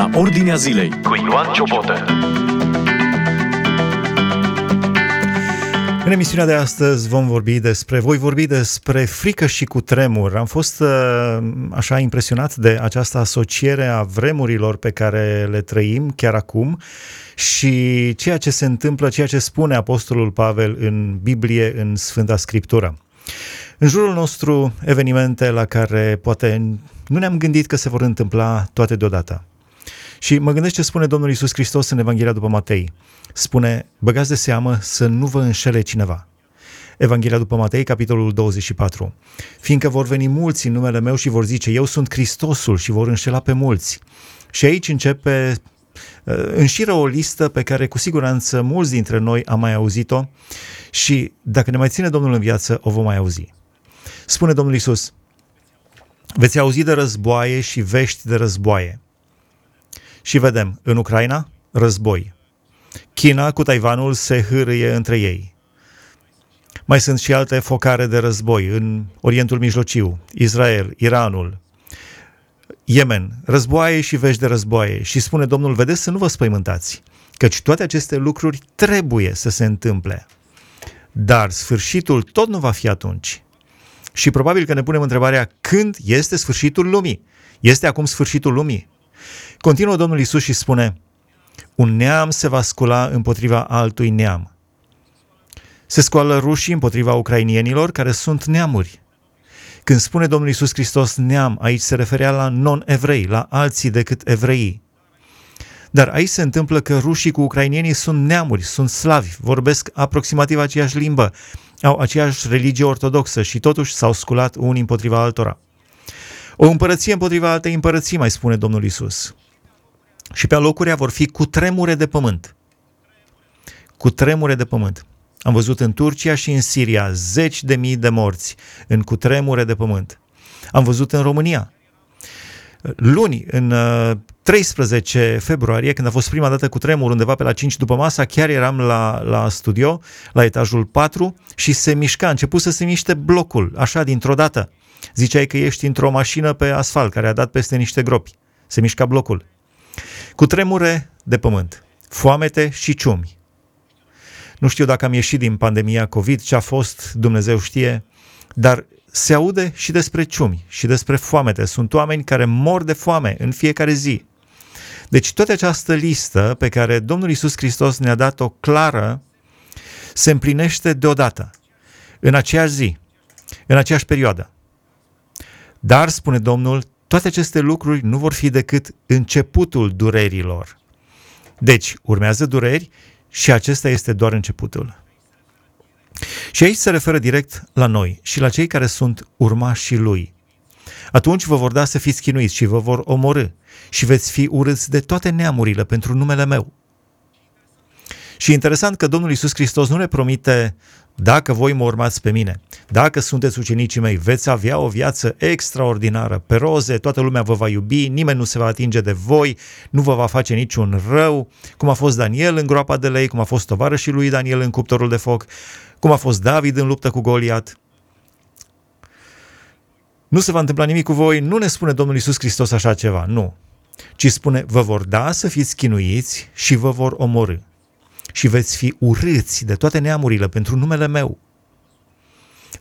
la Ordinea Zilei cu Ioan Ciobotă. În emisiunea de astăzi vom vorbi despre, voi vorbi despre frică și cu tremur. Am fost uh, așa impresionat de această asociere a vremurilor pe care le trăim chiar acum și ceea ce se întâmplă, ceea ce spune Apostolul Pavel în Biblie, în Sfânta Scriptură. În jurul nostru evenimente la care poate nu ne-am gândit că se vor întâmpla toate deodată. Și mă gândesc ce spune Domnul Isus Hristos în Evanghelia după Matei. Spune, băgați de seamă să nu vă înșele cineva. Evanghelia după Matei, capitolul 24. Fiindcă vor veni mulți în numele meu și vor zice, eu sunt Hristosul și vor înșela pe mulți. Și aici începe uh, înșiră o listă pe care cu siguranță mulți dintre noi am mai auzit-o și dacă ne mai ține Domnul în viață, o vom mai auzi. Spune Domnul Isus, veți auzi de războaie și vești de războaie. Și vedem, în Ucraina, război. China cu Taiwanul se hârâie între ei. Mai sunt și alte focare de război în Orientul Mijlociu, Israel, Iranul, Yemen, războaie și vești de războaie. Și spune Domnul, vedeți să nu vă spăimântați, căci toate aceste lucruri trebuie să se întâmple. Dar sfârșitul tot nu va fi atunci. Și probabil că ne punem întrebarea când este sfârșitul lumii. Este acum sfârșitul lumii? Continuă Domnul Isus și spune, un neam se va scula împotriva altui neam. Se scoală rușii împotriva ucrainienilor, care sunt neamuri. Când spune Domnul Isus Hristos neam, aici se referea la non-evrei, la alții decât evreii. Dar aici se întâmplă că rușii cu ucrainienii sunt neamuri, sunt slavi, vorbesc aproximativ aceeași limbă, au aceeași religie ortodoxă și totuși s-au sculat unii împotriva altora. O împărăție împotriva altei împărății, mai spune Domnul Isus. Și pe alocurea vor fi cu tremure de pământ. Cu tremure de pământ. Am văzut în Turcia și în Siria zeci de mii de morți în cutremure de pământ. Am văzut în România. Luni, în 13 uh, februarie, când a fost prima dată cu tremur undeva pe la 5 după masa, chiar eram la, la studio, la etajul 4 și se mișca, a început să se miște blocul, așa dintr-o dată. Ziceai că ești într-o mașină pe asfalt care a dat peste niște gropi. Se mișca blocul. Cu tremure de pământ, foamete și ciumi. Nu știu dacă am ieșit din pandemia COVID, ce a fost, Dumnezeu știe, dar se aude și despre ciumi și despre foamete. Sunt oameni care mor de foame în fiecare zi. Deci toată această listă pe care Domnul Isus Hristos ne-a dat-o clară se împlinește deodată, în aceeași zi, în aceeași perioadă. Dar, spune Domnul, toate aceste lucruri nu vor fi decât începutul durerilor. Deci, urmează dureri și acesta este doar începutul. Și aici se referă direct la noi și la cei care sunt urmașii lui. Atunci vă vor da să fiți chinuiți și vă vor omorâ și veți fi urâți de toate neamurile pentru numele meu. Și interesant că Domnul Iisus Hristos nu ne promite dacă voi mă urmați pe mine, dacă sunteți ucenicii mei, veți avea o viață extraordinară, pe roze, toată lumea vă va iubi, nimeni nu se va atinge de voi, nu vă va face niciun rău, cum a fost Daniel în groapa de lei, cum a fost tovarășii lui Daniel în cuptorul de foc, cum a fost David în luptă cu Goliat. Nu se va întâmpla nimic cu voi, nu ne spune Domnul Iisus Hristos așa ceva, nu. Ci spune, vă vor da să fiți chinuiți și vă vor omorâ și veți fi urâți de toate neamurile pentru numele meu.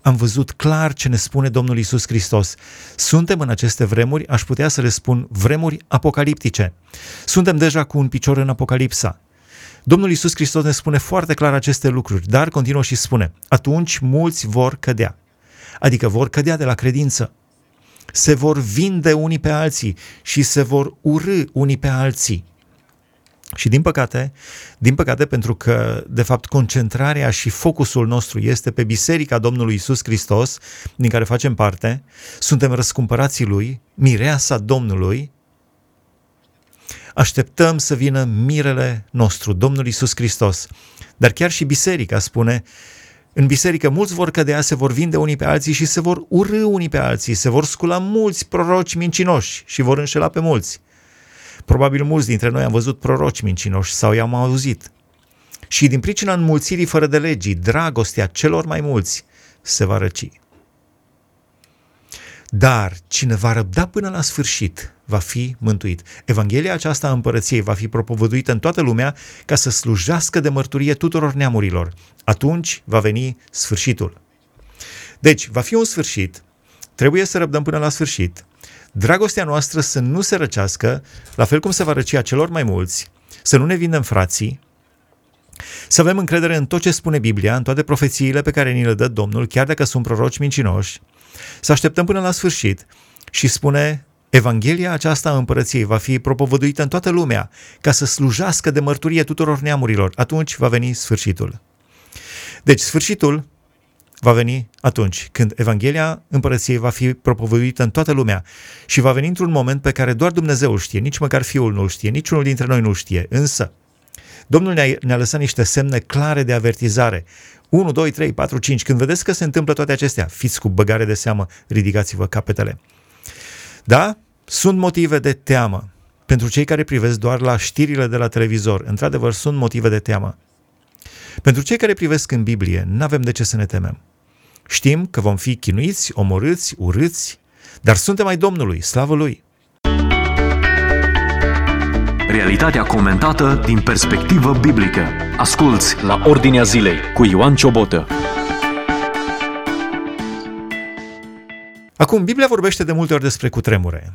Am văzut clar ce ne spune Domnul Isus Hristos. Suntem în aceste vremuri, aș putea să le spun, vremuri apocaliptice. Suntem deja cu un picior în Apocalipsa. Domnul Isus Hristos ne spune foarte clar aceste lucruri, dar continuă și spune, atunci mulți vor cădea. Adică vor cădea de la credință. Se vor vinde unii pe alții și se vor urâ unii pe alții. Și din păcate, din păcate pentru că de fapt concentrarea și focusul nostru este pe Biserica Domnului Isus Hristos, din care facem parte, suntem răscumpărații lui, mireasa Domnului, așteptăm să vină mirele nostru, Domnul Isus Hristos. Dar chiar și biserica spune, în biserică mulți vor cădea, se vor vinde unii pe alții și se vor urâ unii pe alții, se vor scula mulți proroci mincinoși și vor înșela pe mulți. Probabil mulți dintre noi am văzut proroci mincinoși sau i-am auzit. Și din pricina înmulțirii fără de legii, dragostea celor mai mulți se va răci. Dar cine va răbda până la sfârșit va fi mântuit. Evanghelia aceasta a împărăției va fi propovăduită în toată lumea ca să slujească de mărturie tuturor neamurilor. Atunci va veni sfârșitul. Deci, va fi un sfârșit, trebuie să răbdăm până la sfârșit, dragostea noastră să nu se răcească, la fel cum se va răci a celor mai mulți, să nu ne vindem frații, să avem încredere în tot ce spune Biblia, în toate profețiile pe care ni le dă Domnul, chiar dacă sunt proroci mincinoși, să așteptăm până la sfârșit și spune Evanghelia aceasta a împărăției va fi propovăduită în toată lumea ca să slujească de mărturie tuturor neamurilor. Atunci va veni sfârșitul. Deci sfârșitul va veni atunci când Evanghelia împărăției va fi propovăduită în toată lumea și va veni într-un moment pe care doar Dumnezeu știe, nici măcar Fiul nu știe, niciunul dintre noi nu știe. Însă, Domnul ne-a, ne lăsat niște semne clare de avertizare. 1, 2, 3, 4, 5. Când vedeți că se întâmplă toate acestea, fiți cu băgare de seamă, ridicați-vă capetele. Da? Sunt motive de teamă. Pentru cei care privesc doar la știrile de la televizor, într-adevăr, sunt motive de teamă. Pentru cei care privesc în Biblie, nu avem de ce să ne temem. Știm că vom fi chinuiți, omorâți, urâți, dar suntem ai Domnului, slavă Lui. Realitatea comentată din perspectivă biblică. Asculți la Ordinea Zilei cu Ioan Ciobotă. Acum, Biblia vorbește de multe ori despre cutremure.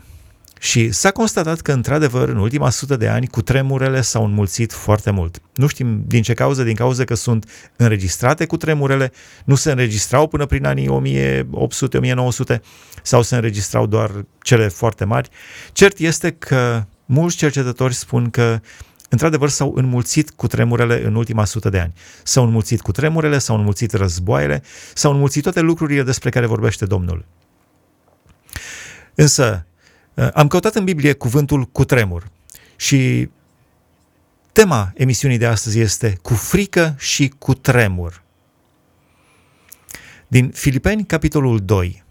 Și s-a constatat că, într-adevăr, în ultima sută de ani, cutremurele s-au înmulțit foarte mult. Nu știm din ce cauză, din cauza că sunt înregistrate cutremurele, nu se înregistrau până prin anii 1800-1900 sau se înregistrau doar cele foarte mari. Cert este că mulți cercetători spun că într-adevăr s-au înmulțit cu tremurele în ultima sută de ani. S-au înmulțit cu tremurele, s-au înmulțit războaiele, s-au înmulțit toate lucrurile despre care vorbește Domnul. Însă, uh, am căutat în Biblie cuvântul cu tremur și tema emisiunii de astăzi este cu frică și cu tremur. Din Filipeni, capitolul 2,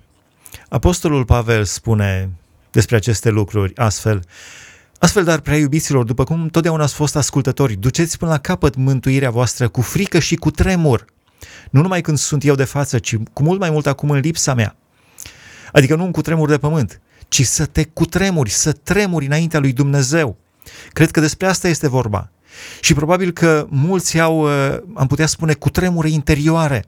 Apostolul Pavel spune despre aceste lucruri astfel, Astfel, dar, prea iubiților, după cum totdeauna ați fost ascultători, duceți până la capăt mântuirea voastră cu frică și cu tremur. Nu numai când sunt eu de față, ci cu mult mai mult acum în lipsa mea. Adică nu un cutremur de pământ, ci să te cutremuri, să tremuri înaintea lui Dumnezeu. Cred că despre asta este vorba. Și probabil că mulți au, uh, am putea spune, cutremure interioare.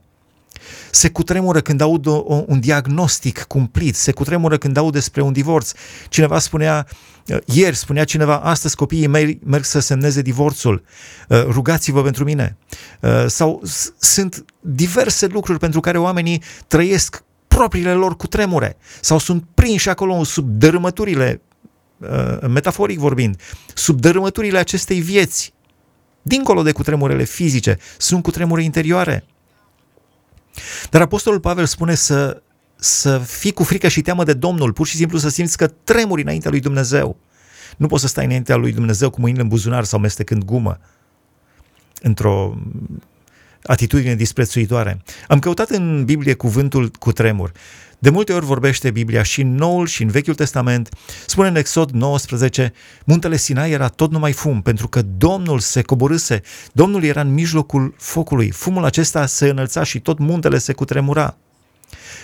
Se cutremură când aud un diagnostic cumplit, se cutremură când aud despre un divorț. Cineva spunea, uh, ieri spunea cineva, astăzi copiii mei merg să semneze divorțul, uh, rugați-vă pentru mine. Sau sunt diverse lucruri pentru care oamenii trăiesc propriile lor cu tremure sau sunt prinși acolo sub dărâmăturile, uh, metaforic vorbind, sub dărâmăturile acestei vieți. Dincolo de cutremurele fizice, sunt cutremure interioare. Dar Apostolul Pavel spune să, să fii cu frică și teamă de Domnul, pur și simplu să simți că tremuri înaintea lui Dumnezeu. Nu poți să stai înaintea lui Dumnezeu cu mâinile în buzunar sau mestecând gumă într-o atitudine disprețuitoare. Am căutat în Biblie cuvântul cu tremur. De multe ori vorbește Biblia și în Noul și în Vechiul Testament. Spune în Exod 19, muntele Sinai era tot numai fum, pentru că Domnul se coborâse, Domnul era în mijlocul focului. Fumul acesta se înălța și tot muntele se cutremura.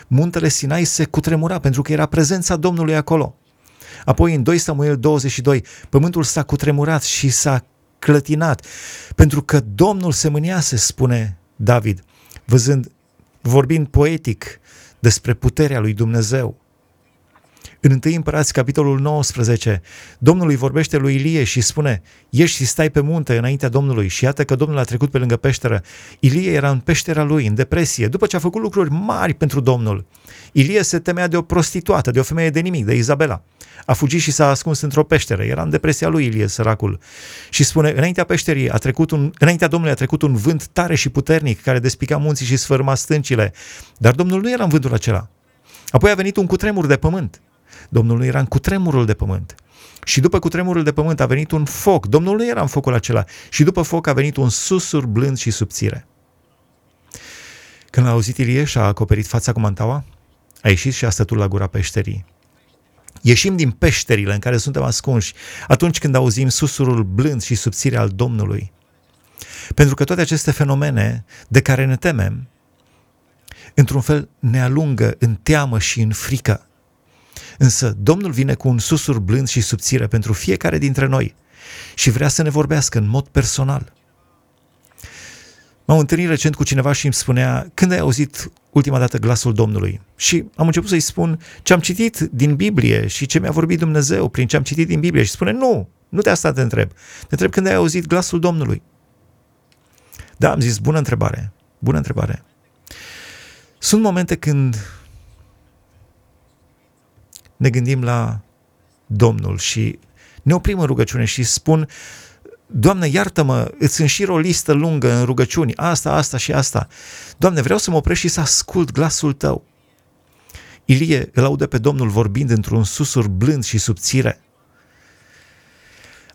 Muntele Sinai se cutremura pentru că era prezența Domnului acolo. Apoi în 2 Samuel 22, pământul s-a cutremurat și s-a clătinat, pentru că Domnul se mâniase, spune David, văzând, vorbind poetic despre puterea lui Dumnezeu. În 1 Împărați, capitolul 19, Domnul îi vorbește lui Ilie și spune, ieși și stai pe munte înaintea Domnului și iată că Domnul a trecut pe lângă peșteră. Ilie era în peștera lui, în depresie, după ce a făcut lucruri mari pentru Domnul. Ilie se temea de o prostituată, de o femeie de nimic, de Izabela. A fugit și s-a ascuns într-o peșteră, era în depresia lui Ilie, săracul. Și spune, înaintea peșterii, a trecut un, înaintea Domnului a trecut un vânt tare și puternic care despica munții și sfârma stâncile. Dar Domnul nu era în vântul acela. Apoi a venit un cutremur de pământ. Domnul nu era în cutremurul de pământ. Și după cutremurul de pământ a venit un foc. Domnul nu era în focul acela. Și după foc a venit un susur blând și subțire. Când l-a auzit Ilieș și a acoperit fața cu mantaua, a ieșit și a stătut la gura peșterii. Ieșim din peșterile în care suntem ascunși atunci când auzim susurul blând și subțire al Domnului. Pentru că toate aceste fenomene de care ne temem, într-un fel ne alungă în teamă și în frică. Însă Domnul vine cu un susur blând și subțire pentru fiecare dintre noi și vrea să ne vorbească în mod personal. M-am întâlnit recent cu cineva și îmi spunea, când ai auzit ultima dată glasul Domnului? Și am început să-i spun ce am citit din Biblie și ce mi-a vorbit Dumnezeu prin ce am citit din Biblie și spune, nu, nu de asta te întreb. Te întreb când ai auzit glasul Domnului. Da, am zis, bună întrebare, bună întrebare. Sunt momente când ne gândim la Domnul și ne oprim în rugăciune și spun, Doamne, iartă-mă, îți înșir o listă lungă în rugăciuni, asta, asta și asta. Doamne, vreau să mă opresc și să ascult glasul Tău. Ilie îl aude pe Domnul vorbind într-un susur blând și subțire.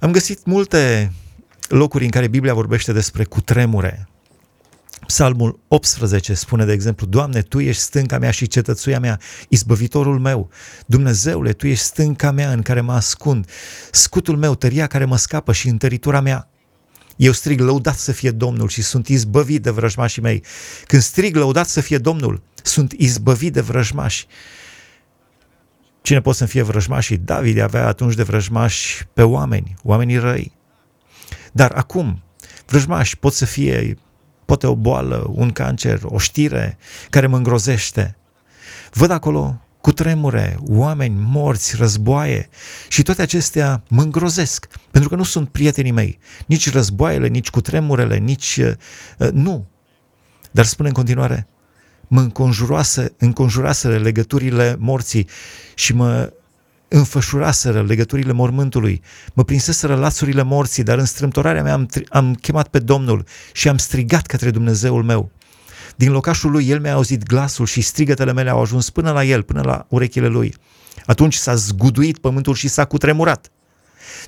Am găsit multe locuri în care Biblia vorbește despre cutremure, Psalmul 18 spune, de exemplu, Doamne, Tu ești stânca mea și cetățuia mea, izbăvitorul meu. Dumnezeule, Tu ești stânca mea în care mă ascund, scutul meu, tăria care mă scapă și întăritura mea. Eu strig, lăudat să fie Domnul și sunt izbăvit de vrăjmașii mei. Când strig, lăudat să fie Domnul, sunt izbăvit de vrăjmași. Cine pot să fie vrăjmașii? David avea atunci de vrăjmași pe oameni, oamenii răi. Dar acum, vrăjmași pot să fie poate o boală, un cancer, o știre care mă îngrozește. Văd acolo cu tremure, oameni morți, războaie și toate acestea mă îngrozesc, pentru că nu sunt prietenii mei, nici războaiele, nici cu tremurele, nici... Uh, nu. Dar spune în continuare, mă înconjuroase, înconjuraseră legăturile morții și mă înfășuraseră legăturile mormântului, mă prinseseră lațurile morții, dar în strâmtorarea mea am, am chemat pe Domnul și am strigat către Dumnezeul meu. Din locașul lui el mi-a auzit glasul și strigătele mele au ajuns până la el, până la urechile lui. Atunci s-a zguduit pământul și s-a cutremurat.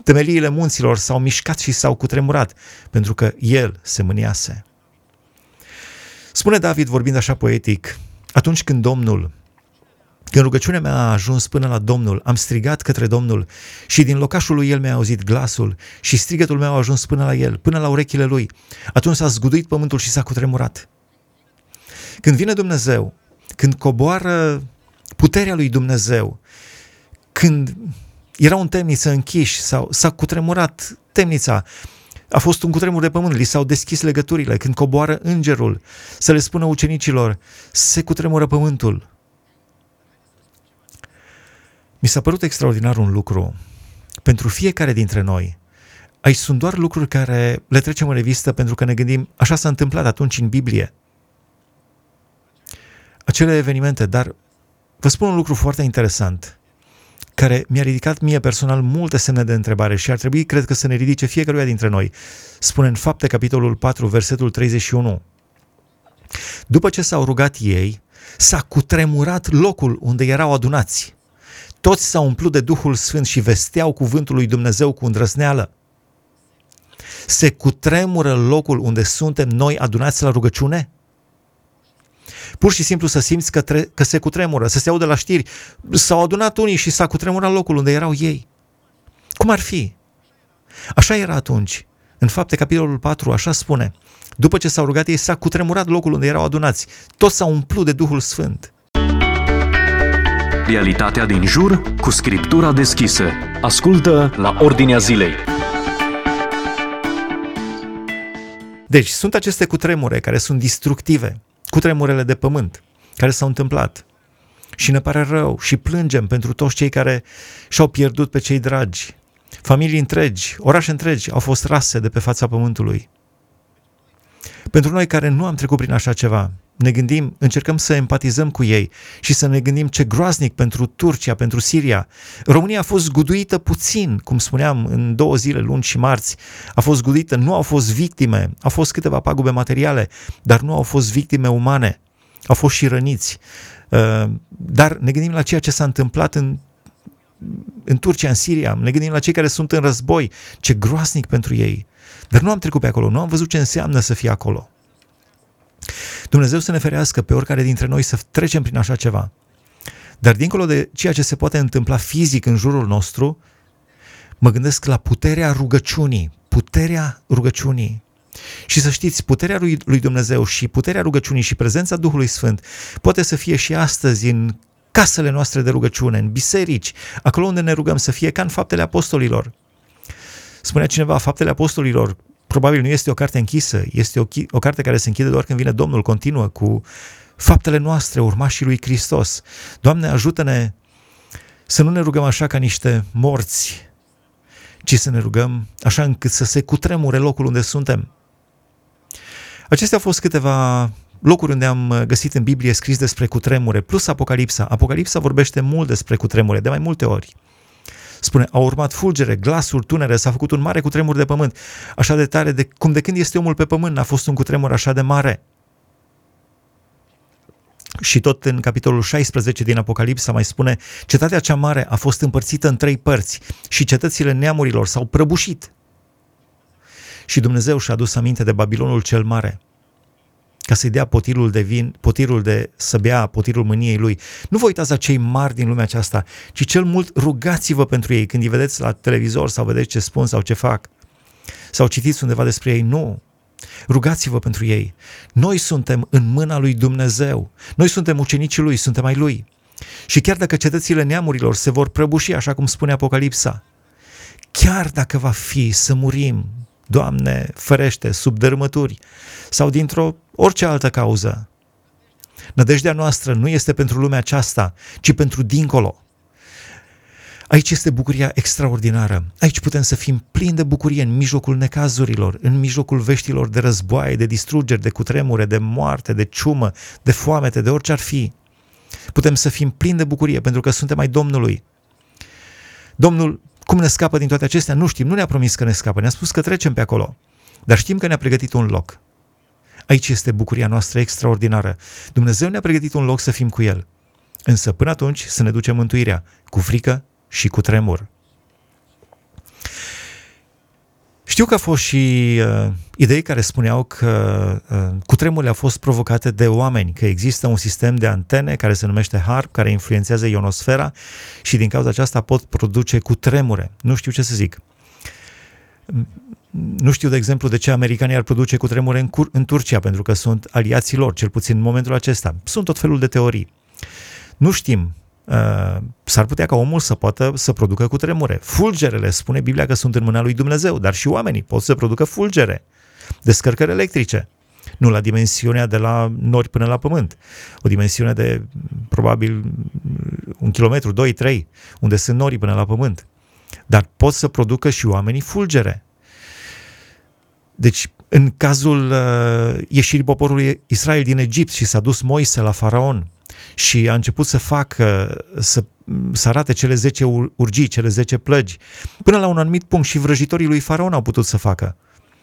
Temeliile munților s-au mișcat și s-au cutremurat, pentru că el se mâniase. Spune David vorbind așa poetic, atunci când Domnul când rugăciunea mea a ajuns până la Domnul, am strigat către Domnul și din locașul lui El mi-a auzit glasul și strigătul meu a ajuns până la El, până la urechile lui. Atunci s-a zguduit pământul și s-a cutremurat. Când vine Dumnezeu, când coboară puterea lui Dumnezeu, când era un temniță închiși sau s-a cutremurat temnița, a fost un cutremur de pământ, li s-au deschis legăturile, când coboară îngerul să le spună ucenicilor, se cutremură pământul, mi s-a părut extraordinar un lucru. Pentru fiecare dintre noi, aici sunt doar lucruri care le trecem în revistă pentru că ne gândim, așa s-a întâmplat atunci în Biblie. Acele evenimente, dar vă spun un lucru foarte interesant, care mi-a ridicat mie personal multe semne de întrebare și ar trebui, cred că, să ne ridice fiecăruia dintre noi. Spune în fapte, capitolul 4, versetul 31. După ce s-au rugat ei, s-a cutremurat locul unde erau adunați toți s-au umplut de Duhul Sfânt și vesteau cuvântul lui Dumnezeu cu îndrăzneală. Se cutremură locul unde suntem noi adunați la rugăciune? Pur și simplu să simți că, tre- că se cutremură, să se audă la știri. S-au adunat unii și s-a cutremurat locul unde erau ei. Cum ar fi? Așa era atunci. În fapte, capitolul 4, așa spune. După ce s-au rugat ei, s-a cutremurat locul unde erau adunați. Toți s-au umplut de Duhul Sfânt. Realitatea din jur cu scriptura deschisă. Ascultă la Ordinea Zilei. Deci, sunt aceste cutremure care sunt destructive, cutremurele de pământ, care s-au întâmplat. Și ne pare rău și plângem pentru toți cei care și-au pierdut pe cei dragi. Familii întregi, orașe întregi au fost rase de pe fața pământului. Pentru noi care nu am trecut prin așa ceva, ne gândim, încercăm să empatizăm cu ei și să ne gândim ce groaznic pentru Turcia, pentru Siria. România a fost guduită puțin, cum spuneam, în două zile, luni și marți. A fost guduită, nu au fost victime, au fost câteva pagube materiale, dar nu au fost victime umane. Au fost și răniți. Uh, dar ne gândim la ceea ce s-a întâmplat în în Turcia, în Siria, ne gândim la cei care sunt în război, ce groaznic pentru ei. Dar nu am trecut pe acolo, nu am văzut ce înseamnă să fie acolo. Dumnezeu să ne ferească pe oricare dintre noi să trecem prin așa ceva. Dar dincolo de ceea ce se poate întâmpla fizic în jurul nostru, mă gândesc la puterea rugăciunii, puterea rugăciunii. Și să știți, puterea lui, Dumnezeu și puterea rugăciunii și prezența Duhului Sfânt poate să fie și astăzi în casele noastre de rugăciune, în biserici, acolo unde ne rugăm să fie ca în faptele apostolilor. Spunea cineva, faptele apostolilor probabil nu este o carte închisă, este o, o carte care se închide doar când vine Domnul, continuă cu faptele noastre, urmașii lui Hristos. Doamne, ajută-ne să nu ne rugăm așa ca niște morți, ci să ne rugăm așa încât să se cutremure locul unde suntem. Acestea au fost câteva locuri unde am găsit în Biblie scris despre cutremure, plus Apocalipsa. Apocalipsa vorbește mult despre cutremure, de mai multe ori. Spune, au urmat fulgere, glasuri, tunere, s-a făcut un mare cutremur de pământ, așa de tare de, cum de când este omul pe pământ n-a fost un cutremur așa de mare. Și tot în capitolul 16 din Apocalipsa mai spune, cetatea cea mare a fost împărțită în trei părți și cetățile neamurilor s-au prăbușit. Și Dumnezeu și-a adus aminte de Babilonul cel mare, ca să-i dea potirul de vin, potirul de să bea potirul mâniei lui. Nu vă uitați la cei mari din lumea aceasta, ci cel mult rugați-vă pentru ei când îi vedeți la televizor sau vedeți ce spun sau ce fac. Sau citiți undeva despre ei. Nu. Rugați-vă pentru ei. Noi suntem în mâna lui Dumnezeu. Noi suntem ucenicii lui, suntem ai lui. Și chiar dacă cetățile neamurilor se vor prăbuși, așa cum spune Apocalipsa, chiar dacă va fi să murim, Doamne, ferește, sub dărâmături sau dintr-o orice altă cauză, nădejdea noastră nu este pentru lumea aceasta, ci pentru dincolo. Aici este bucuria extraordinară. Aici putem să fim plini de bucurie în mijlocul necazurilor, în mijlocul veștilor de războaie, de distrugeri, de cutremure, de moarte, de ciumă, de foamete, de orice ar fi. Putem să fim plini de bucurie pentru că suntem ai Domnului. Domnul, cum ne scapă din toate acestea? Nu știm, nu ne-a promis că ne scapă, ne-a spus că trecem pe acolo. Dar știm că ne-a pregătit un loc. Aici este bucuria noastră extraordinară. Dumnezeu ne-a pregătit un loc să fim cu El. Însă până atunci să ne ducem mântuirea, cu frică și cu tremur. Știu că au fost și uh, idei care spuneau că uh, cutremurile au fost provocate de oameni, că există un sistem de antene care se numește HARP, care influențează ionosfera și din cauza aceasta pot produce cutremure. Nu știu ce să zic. Nu știu, de exemplu, de ce americanii ar produce cutremure în, Cur- în Turcia, pentru că sunt aliații lor, cel puțin în momentul acesta. Sunt tot felul de teorii. Nu știm Uh, s-ar putea ca omul să poată să producă cu tremure. Fulgerele, spune Biblia că sunt în mâna lui Dumnezeu, dar și oamenii pot să producă fulgere, descărcări electrice. Nu la dimensiunea de la nori până la pământ. O dimensiune de probabil un kilometru, doi, trei, unde sunt norii până la pământ. Dar pot să producă și oamenii fulgere. Deci, în cazul uh, ieșirii poporului Israel din Egipt și s-a dus Moise la faraon și a început să facă, să, să arate cele 10 urgii, cele 10 plăgi, până la un anumit punct și vrăjitorii lui Faraon au putut să facă.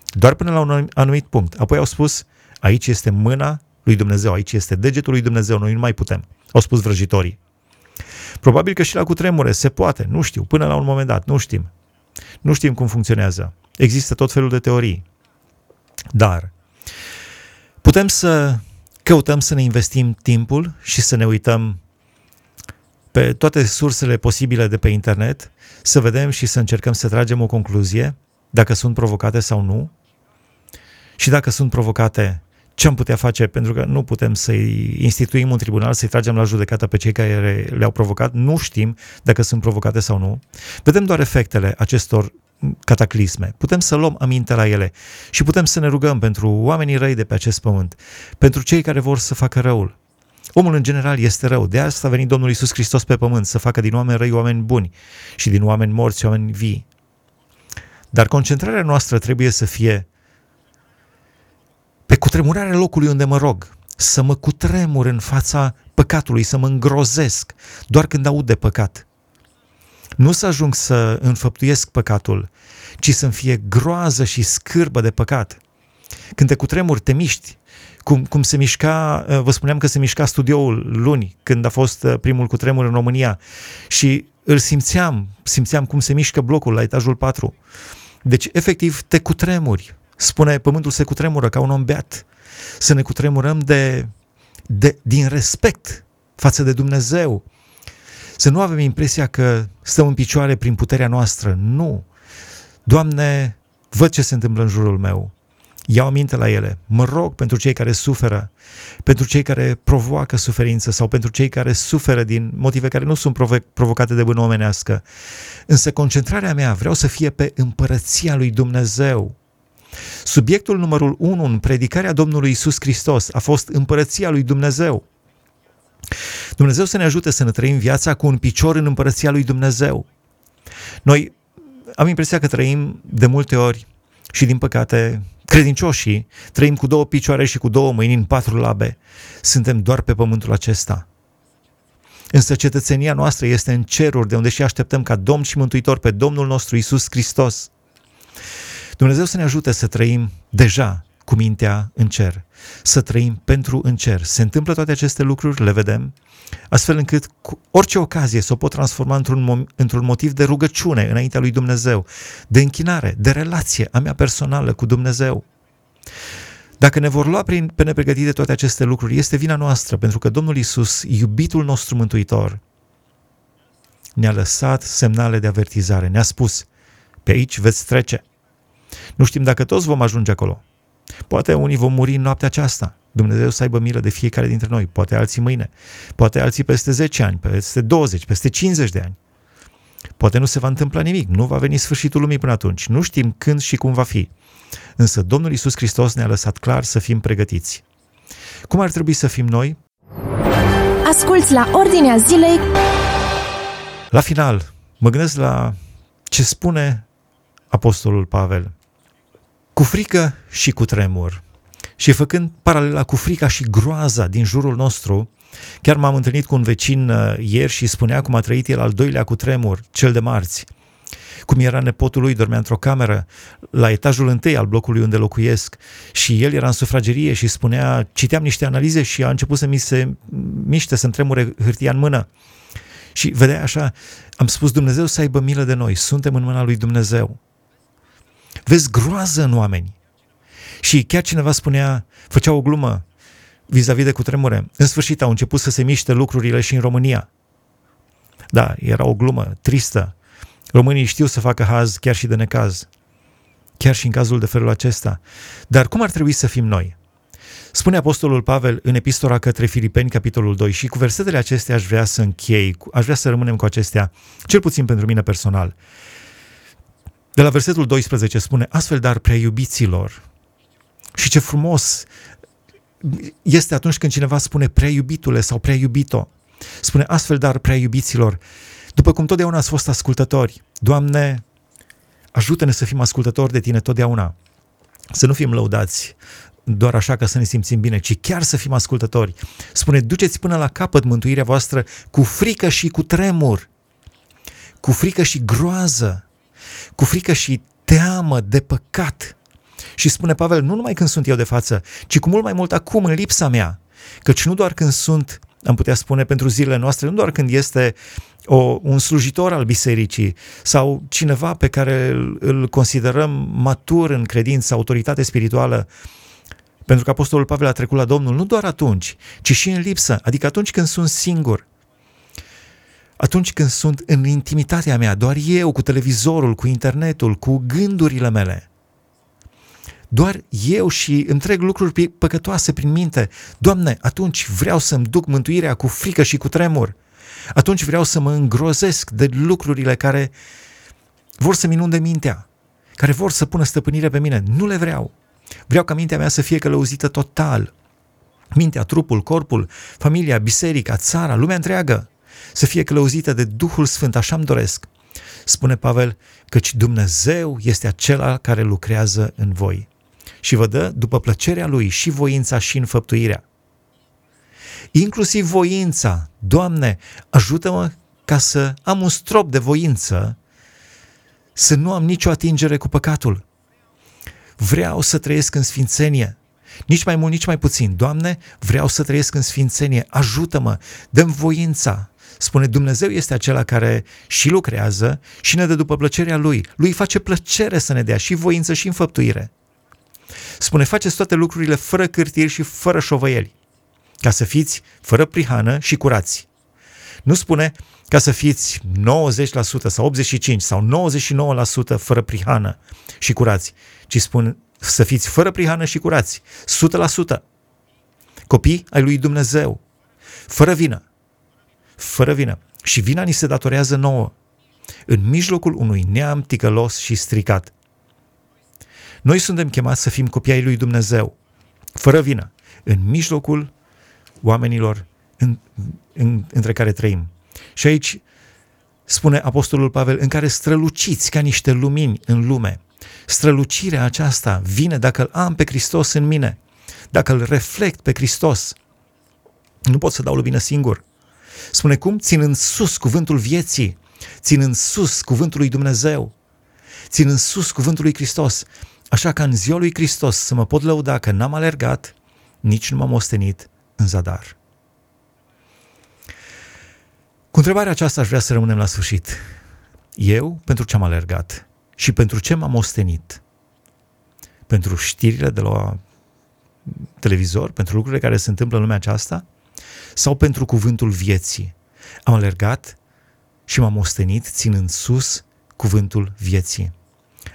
Doar până la un anumit punct. Apoi au spus, aici este mâna lui Dumnezeu, aici este degetul lui Dumnezeu, noi nu mai putem. Au spus vrăjitorii. Probabil că și la cutremure se poate, nu știu, până la un moment dat, nu știm. Nu știm cum funcționează. Există tot felul de teorii. Dar putem să căutăm să ne investim timpul și să ne uităm pe toate sursele posibile de pe internet, să vedem și să încercăm să tragem o concluzie, dacă sunt provocate sau nu, și dacă sunt provocate, ce am putea face, pentru că nu putem să-i instituim un tribunal, să-i tragem la judecată pe cei care le-au provocat, nu știm dacă sunt provocate sau nu. Vedem doar efectele acestor cataclisme. Putem să luăm aminte la ele și putem să ne rugăm pentru oamenii răi de pe acest pământ, pentru cei care vor să facă răul. Omul în general este rău, de asta a venit Domnul Isus Hristos pe pământ, să facă din oameni răi oameni buni și din oameni morți oameni vii. Dar concentrarea noastră trebuie să fie pe cutremurarea locului unde mă rog, să mă cutremur în fața păcatului, să mă îngrozesc doar când aud de păcat. Nu să ajung să înfăptuiesc păcatul, ci să-mi fie groază și scârbă de păcat. Când te cutremuri, te miști, cum, cum se mișca, uh, vă spuneam că se mișca studioul luni, când a fost uh, primul cutremur în România și îl simțeam, simțeam cum se mișcă blocul la etajul 4. Deci, efectiv, te cutremuri. Spune, pământul se cutremură ca un om beat. Să ne cutremurăm de, de, din respect față de Dumnezeu, să nu avem impresia că stăm în picioare prin puterea noastră. Nu. Doamne, văd ce se întâmplă în jurul meu. iau aminte la ele, mă rog pentru cei care suferă, pentru cei care provoacă suferință sau pentru cei care suferă din motive care nu sunt provocate de bână omenească. Însă concentrarea mea vreau să fie pe împărăția lui Dumnezeu. Subiectul numărul 1 în predicarea Domnului Isus Hristos a fost împărăția lui Dumnezeu. Dumnezeu să ne ajute să ne trăim viața cu un picior în împărăția lui Dumnezeu. Noi am impresia că trăim de multe ori și din păcate credincioșii trăim cu două picioare și cu două mâini în patru labe. Suntem doar pe pământul acesta. Însă cetățenia noastră este în ceruri, de unde și așteptăm ca Domn și Mântuitor pe Domnul nostru Isus Hristos. Dumnezeu să ne ajute să trăim deja cu mintea în cer, să trăim pentru în cer. Se întâmplă toate aceste lucruri, le vedem, astfel încât cu orice ocazie să o pot transforma într-un, într-un motiv de rugăciune înaintea lui Dumnezeu, de închinare, de relație a mea personală cu Dumnezeu. Dacă ne vor lua prin, pe nepregătite toate aceste lucruri, este vina noastră, pentru că Domnul Isus, iubitul nostru mântuitor, ne-a lăsat semnale de avertizare, ne-a spus, pe aici veți trece. Nu știm dacă toți vom ajunge acolo, Poate unii vom muri în noaptea aceasta. Dumnezeu să aibă milă de fiecare dintre noi, poate alții mâine, poate alții peste 10 ani, peste 20, peste 50 de ani. Poate nu se va întâmpla nimic, nu va veni sfârșitul lumii până atunci, nu știm când și cum va fi. Însă Domnul Isus Hristos ne-a lăsat clar să fim pregătiți. Cum ar trebui să fim noi? Asculți la Ordinea Zilei. La final, mă gândesc la ce spune Apostolul Pavel cu frică și cu tremur. Și făcând paralela cu frica și groaza din jurul nostru, chiar m-am întâlnit cu un vecin uh, ieri și spunea cum a trăit el al doilea cu tremur, cel de marți. Cum era nepotul lui, dormea într-o cameră la etajul întâi al blocului unde locuiesc și el era în sufragerie și spunea, citeam niște analize și a început să mi se miște, să-mi tremure hârtia în mână. Și vedea așa, am spus Dumnezeu să aibă milă de noi, suntem în mâna lui Dumnezeu. Vezi groază în oameni. Și chiar cineva spunea, făcea o glumă vis-a-vis de cutremure. În sfârșit au început să se miște lucrurile și în România. Da, era o glumă tristă. Românii știu să facă haz chiar și de necaz. Chiar și în cazul de felul acesta. Dar cum ar trebui să fim noi? Spune Apostolul Pavel în epistola către Filipeni, capitolul 2, și cu versetele acestea aș vrea să închei, aș vrea să rămânem cu acestea, cel puțin pentru mine personal. De la versetul 12 spune, astfel dar prea iubiților. Și ce frumos este atunci când cineva spune prea iubitule sau prea iubito. Spune astfel dar prea iubiților. După cum totdeauna ați fost ascultători, Doamne, ajută-ne să fim ascultători de Tine totdeauna. Să nu fim lăudați doar așa ca să ne simțim bine, ci chiar să fim ascultători. Spune, duceți până la capăt mântuirea voastră cu frică și cu tremur, cu frică și groază, cu frică și teamă de păcat. Și spune Pavel, nu numai când sunt eu de față, ci cu mult mai mult acum, în lipsa mea. Căci nu doar când sunt, am putea spune pentru zilele noastre, nu doar când este o, un slujitor al bisericii sau cineva pe care îl, îl considerăm matur în credință, autoritate spirituală, pentru că Apostolul Pavel a trecut la Domnul, nu doar atunci, ci și în lipsă, adică atunci când sunt singur, atunci când sunt în intimitatea mea, doar eu, cu televizorul, cu internetul, cu gândurile mele, doar eu și întreg lucruri păcătoase prin minte, Doamne, atunci vreau să-mi duc mântuirea cu frică și cu tremur. Atunci vreau să mă îngrozesc de lucrurile care vor să-mi inunde mintea, care vor să pună stăpânire pe mine. Nu le vreau. Vreau ca mintea mea să fie călăuzită total. Mintea, trupul, corpul, familia, biserica, țara, lumea întreagă să fie călăuzită de Duhul Sfânt, așa îmi doresc. Spune Pavel, căci Dumnezeu este acela care lucrează în voi și vă dă după plăcerea Lui și voința și înfăptuirea. Inclusiv voința, Doamne, ajută-mă ca să am un strop de voință, să nu am nicio atingere cu păcatul. Vreau să trăiesc în sfințenie, nici mai mult, nici mai puțin. Doamne, vreau să trăiesc în sfințenie, ajută-mă, dăm voința, Spune Dumnezeu este acela care și lucrează și ne dă după plăcerea Lui. Lui face plăcere să ne dea și voință și înfăptuire. Spune, faceți toate lucrurile fără cârtiri și fără șovăieli, ca să fiți fără prihană și curați. Nu spune ca să fiți 90% sau 85% sau 99% fără prihană și curați, ci spune, să fiți fără prihană și curați, 100%. Copii ai lui Dumnezeu, fără vină, fără vină. Și vina ni se datorează nouă, în mijlocul unui neam ticălos și stricat. Noi suntem chemați să fim copii ai lui Dumnezeu, fără vină, în mijlocul oamenilor în, în, între care trăim. Și aici spune Apostolul Pavel, în care străluciți ca niște lumini în lume. Strălucirea aceasta vine dacă îl am pe Hristos în mine, dacă îl reflect pe Hristos. Nu pot să dau lumină singur. Spune cum? Ținând sus cuvântul vieții, ținând sus cuvântul lui Dumnezeu, ținând sus cuvântul lui Hristos, așa ca în ziua lui Hristos să mă pot lăuda că n-am alergat, nici nu m-am ostenit în zadar. Cu întrebarea aceasta aș vrea să rămânem la sfârșit. Eu, pentru ce am alergat și pentru ce m-am ostenit? Pentru știrile de la televizor, pentru lucrurile care se întâmplă în lumea aceasta? Sau pentru cuvântul vieții? Am alergat și m-am ostenit ținând sus cuvântul vieții.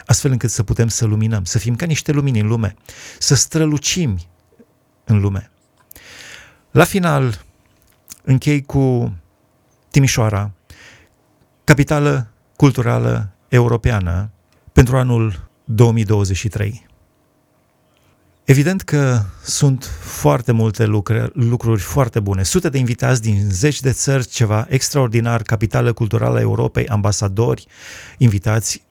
Astfel încât să putem să luminăm, să fim ca niște lumini în lume, să strălucim în lume. La final, închei cu Timișoara, capitală culturală europeană pentru anul 2023. Evident că sunt foarte multe lucruri, lucruri foarte bune, sute de invitați din zeci de țări, ceva extraordinar, capitală culturală a Europei, ambasadori, invitați,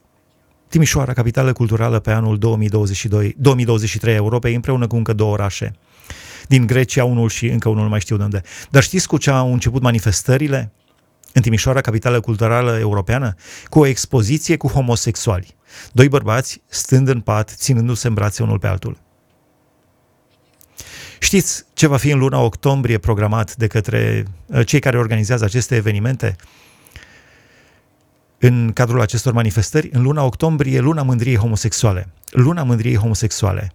Timișoara, capitală culturală pe anul 2022, 2023 a Europei, împreună cu încă două orașe. Din Grecia, unul și încă unul, nu mai știu de unde. Dar știți cu ce au început manifestările? în Timișoara, capitală culturală europeană, cu o expoziție cu homosexuali. Doi bărbați stând în pat, ținându-se în brațe unul pe altul. Știți ce va fi în luna octombrie programat de către uh, cei care organizează aceste evenimente? În cadrul acestor manifestări, în luna octombrie, luna mândriei homosexuale. Luna mândriei homosexuale.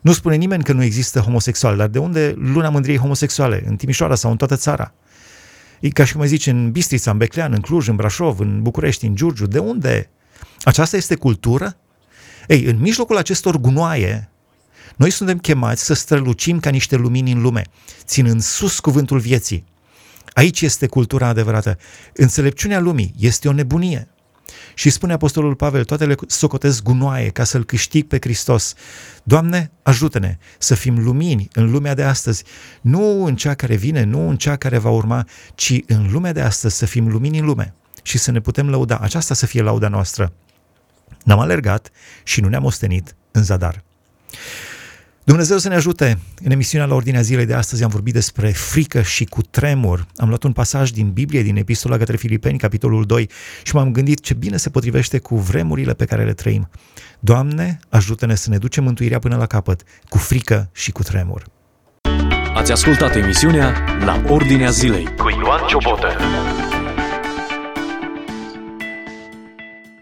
Nu spune nimeni că nu există homosexuali, dar de unde luna mândriei homosexuale? În Timișoara sau în toată țara? E ca și cum ai zice în Bistrița, în Beclean, în Cluj, în Brașov, în București, în Giurgiu. De unde? Aceasta este cultură? Ei, în mijlocul acestor gunoaie, noi suntem chemați să strălucim ca niște lumini în lume, ținând sus cuvântul vieții. Aici este cultura adevărată. Înțelepciunea lumii este o nebunie. Și spune Apostolul Pavel, toate le socotesc gunoaie ca să-L câștig pe Hristos. Doamne, ajută-ne să fim lumini în lumea de astăzi, nu în cea care vine, nu în cea care va urma, ci în lumea de astăzi să fim lumini în lume și să ne putem lăuda. Aceasta să fie lauda noastră. N-am alergat și nu ne-am ostenit în zadar. Dumnezeu să ne ajute! În emisiunea la Ordinea Zilei de astăzi am vorbit despre frică și cu tremur. Am luat un pasaj din Biblie, din Epistola către Filipeni, capitolul 2, și m-am gândit ce bine se potrivește cu vremurile pe care le trăim. Doamne, ajută-ne să ne ducem mântuirea până la capăt, cu frică și cu tremur. Ați ascultat emisiunea La Ordinea Zilei cu Ioan Ciobotă.